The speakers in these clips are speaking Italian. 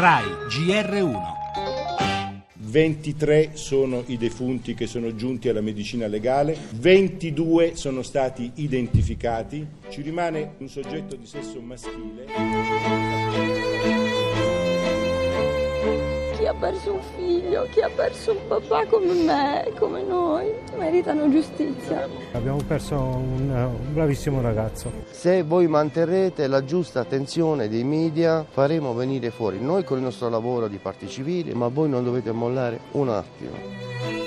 RAI GR1 23 sono i defunti che sono giunti alla medicina legale, 22 sono stati identificati, ci rimane un soggetto di sesso maschile perso un figlio, chi ha perso un papà come me, come noi, meritano giustizia. Abbiamo perso un, un bravissimo ragazzo. Se voi manterrete la giusta attenzione dei media faremo venire fuori noi con il nostro lavoro di parti civili, ma voi non dovete mollare un attimo.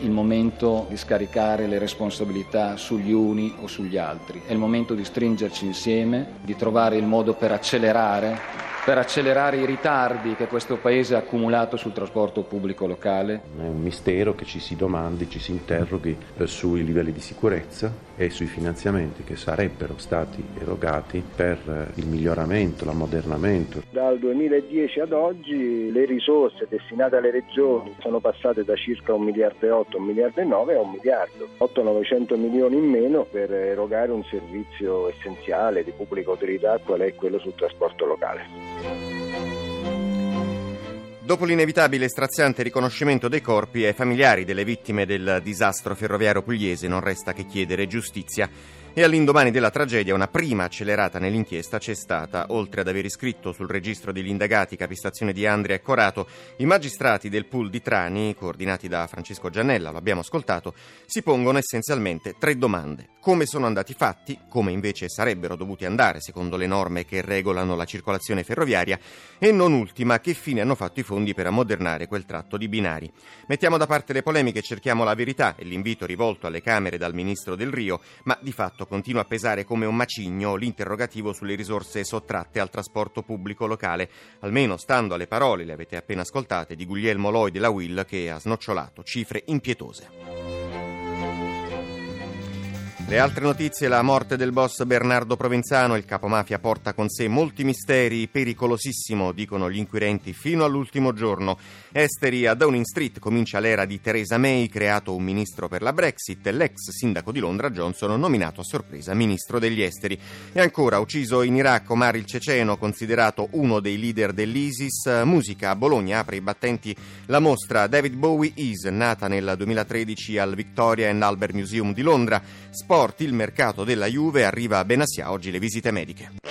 Il momento di scaricare le responsabilità sugli uni o sugli altri, è il momento di stringerci insieme, di trovare il modo per accelerare per accelerare i ritardi che questo Paese ha accumulato sul trasporto pubblico locale? È un mistero che ci si domandi, ci si interroghi sui livelli di sicurezza e sui finanziamenti che sarebbero stati erogati per il miglioramento, l'ammodernamento. Dal 2010 ad oggi le risorse destinate alle regioni sono passate da circa 1 miliardo e 8, 1 miliardo e 9 a 1 miliardo, 8-900 milioni in meno per erogare un servizio essenziale di pubblica utilità qual è quello sul trasporto locale. Dopo l'inevitabile e straziante riconoscimento dei corpi ai familiari delle vittime del disastro ferroviario pugliese non resta che chiedere giustizia. E all'indomani della tragedia una prima accelerata nell'inchiesta c'è stata. Oltre ad aver iscritto sul registro degli indagati capistazione di Andria e Corato, i magistrati del pool di Trani, coordinati da Francesco Giannella, lo abbiamo ascoltato, si pongono essenzialmente tre domande. Come sono andati fatti, come invece sarebbero dovuti andare secondo le norme che regolano la circolazione ferroviaria e non ultima, che fine hanno fatto i fondi per ammodernare quel tratto di binari. Mettiamo da parte le polemiche cerchiamo la verità e l'invito rivolto alle Camere dal Ministro del Rio, ma di fatto continua a pesare come un macigno l'interrogativo sulle risorse sottratte al trasporto pubblico locale, almeno stando alle parole, le avete appena ascoltate, di Guglielmo Loi della Will che ha snocciolato cifre impietose. Le altre notizie, la morte del boss Bernardo Provenzano, il capomafia porta con sé molti misteri, pericolosissimo, dicono gli inquirenti, fino all'ultimo giorno. Esteri a Downing Street comincia l'era di Theresa May, creato un ministro per la Brexit, l'ex sindaco di Londra Johnson nominato a sorpresa ministro degli esteri. E ancora, ucciso in Iraq Omar il Ceceno, considerato uno dei leader dell'ISIS, musica a Bologna apre i battenti la mostra David Bowie Is, nata nel 2013 al Victoria and Albert Museum di Londra. Sport sport, il mercato della Juve arriva a Benassia oggi le visite mediche.